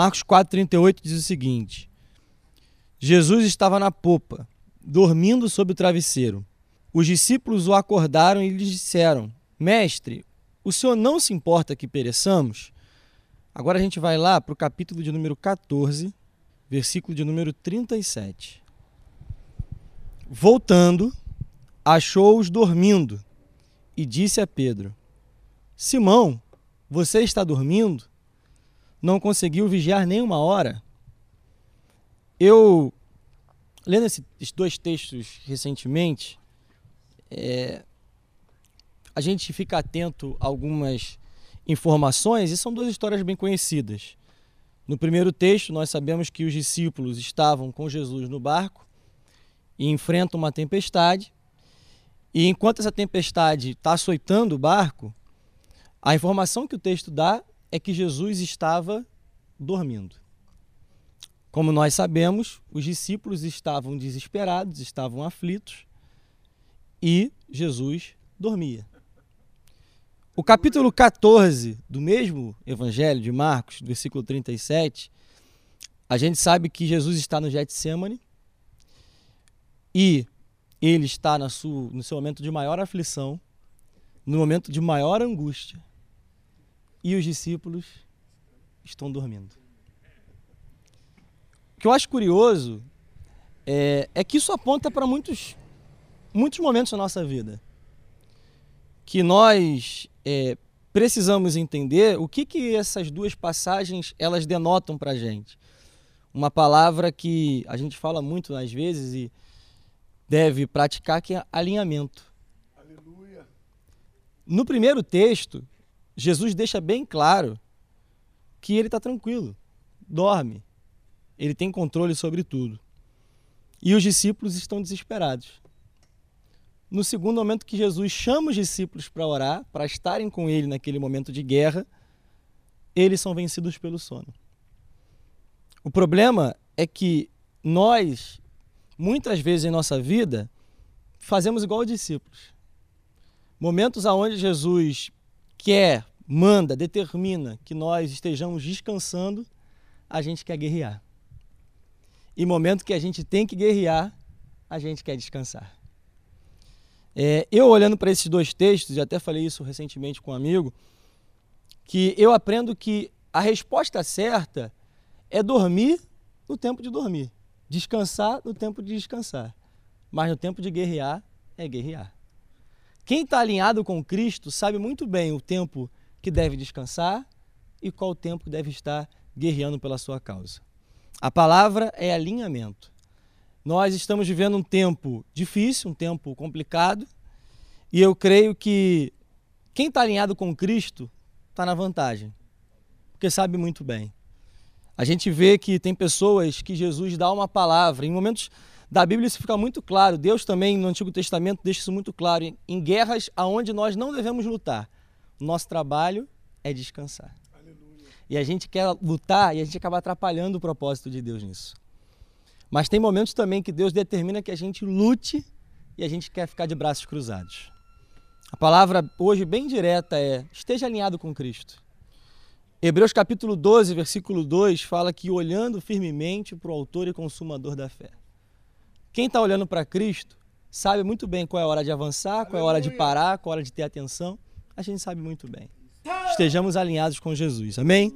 Marcos 4,38 diz o seguinte: Jesus estava na popa, dormindo sob o travesseiro. Os discípulos o acordaram e lhe disseram: Mestre, o senhor não se importa que pereçamos? Agora a gente vai lá para o capítulo de número 14, versículo de número 37. Voltando, achou-os dormindo e disse a Pedro: Simão, você está dormindo? Não conseguiu vigiar nem uma hora? Eu, lendo esses dois textos recentemente, é, a gente fica atento a algumas informações e são duas histórias bem conhecidas. No primeiro texto, nós sabemos que os discípulos estavam com Jesus no barco e enfrentam uma tempestade. E enquanto essa tempestade está açoitando o barco, a informação que o texto dá é que Jesus estava dormindo. Como nós sabemos, os discípulos estavam desesperados, estavam aflitos e Jesus dormia. O capítulo 14 do mesmo Evangelho de Marcos, versículo 37, a gente sabe que Jesus está no Getsemane e ele está sua, no seu momento de maior aflição, no momento de maior angústia, e os discípulos estão dormindo. O que eu acho curioso é, é que isso aponta para muitos, muitos momentos da nossa vida que nós é, precisamos entender o que, que essas duas passagens elas denotam para a gente. Uma palavra que a gente fala muito às vezes e deve praticar, que é alinhamento. Aleluia. No primeiro texto, Jesus deixa bem claro que ele está tranquilo, dorme, ele tem controle sobre tudo. E os discípulos estão desesperados no segundo momento que Jesus chama os discípulos para orar, para estarem com ele naquele momento de guerra, eles são vencidos pelo sono. O problema é que nós, muitas vezes em nossa vida, fazemos igual os discípulos. Momentos aonde Jesus quer, manda, determina que nós estejamos descansando, a gente quer guerrear. E momento que a gente tem que guerrear, a gente quer descansar. É, eu olhando para esses dois textos, e até falei isso recentemente com um amigo, que eu aprendo que a resposta certa é dormir no tempo de dormir, descansar no tempo de descansar, mas no tempo de guerrear é guerrear. Quem está alinhado com Cristo sabe muito bem o tempo que deve descansar e qual tempo deve estar guerreando pela sua causa. A palavra é alinhamento. Nós estamos vivendo um tempo difícil, um tempo complicado, e eu creio que quem está alinhado com Cristo está na vantagem, porque sabe muito bem. A gente vê que tem pessoas que Jesus dá uma palavra, em momentos da Bíblia isso fica muito claro, Deus também no Antigo Testamento deixa isso muito claro, em guerras aonde nós não devemos lutar. Nosso trabalho é descansar. Aleluia. E a gente quer lutar e a gente acaba atrapalhando o propósito de Deus nisso. Mas tem momentos também que Deus determina que a gente lute e a gente quer ficar de braços cruzados. A palavra hoje bem direta é: esteja alinhado com Cristo. Hebreus capítulo 12, versículo 2 fala que olhando firmemente para o autor e consumador da fé. Quem está olhando para Cristo sabe muito bem qual é a hora de avançar, qual é a hora de parar, qual é a hora de ter atenção. A gente sabe muito bem. Estejamos alinhados com Jesus. Amém?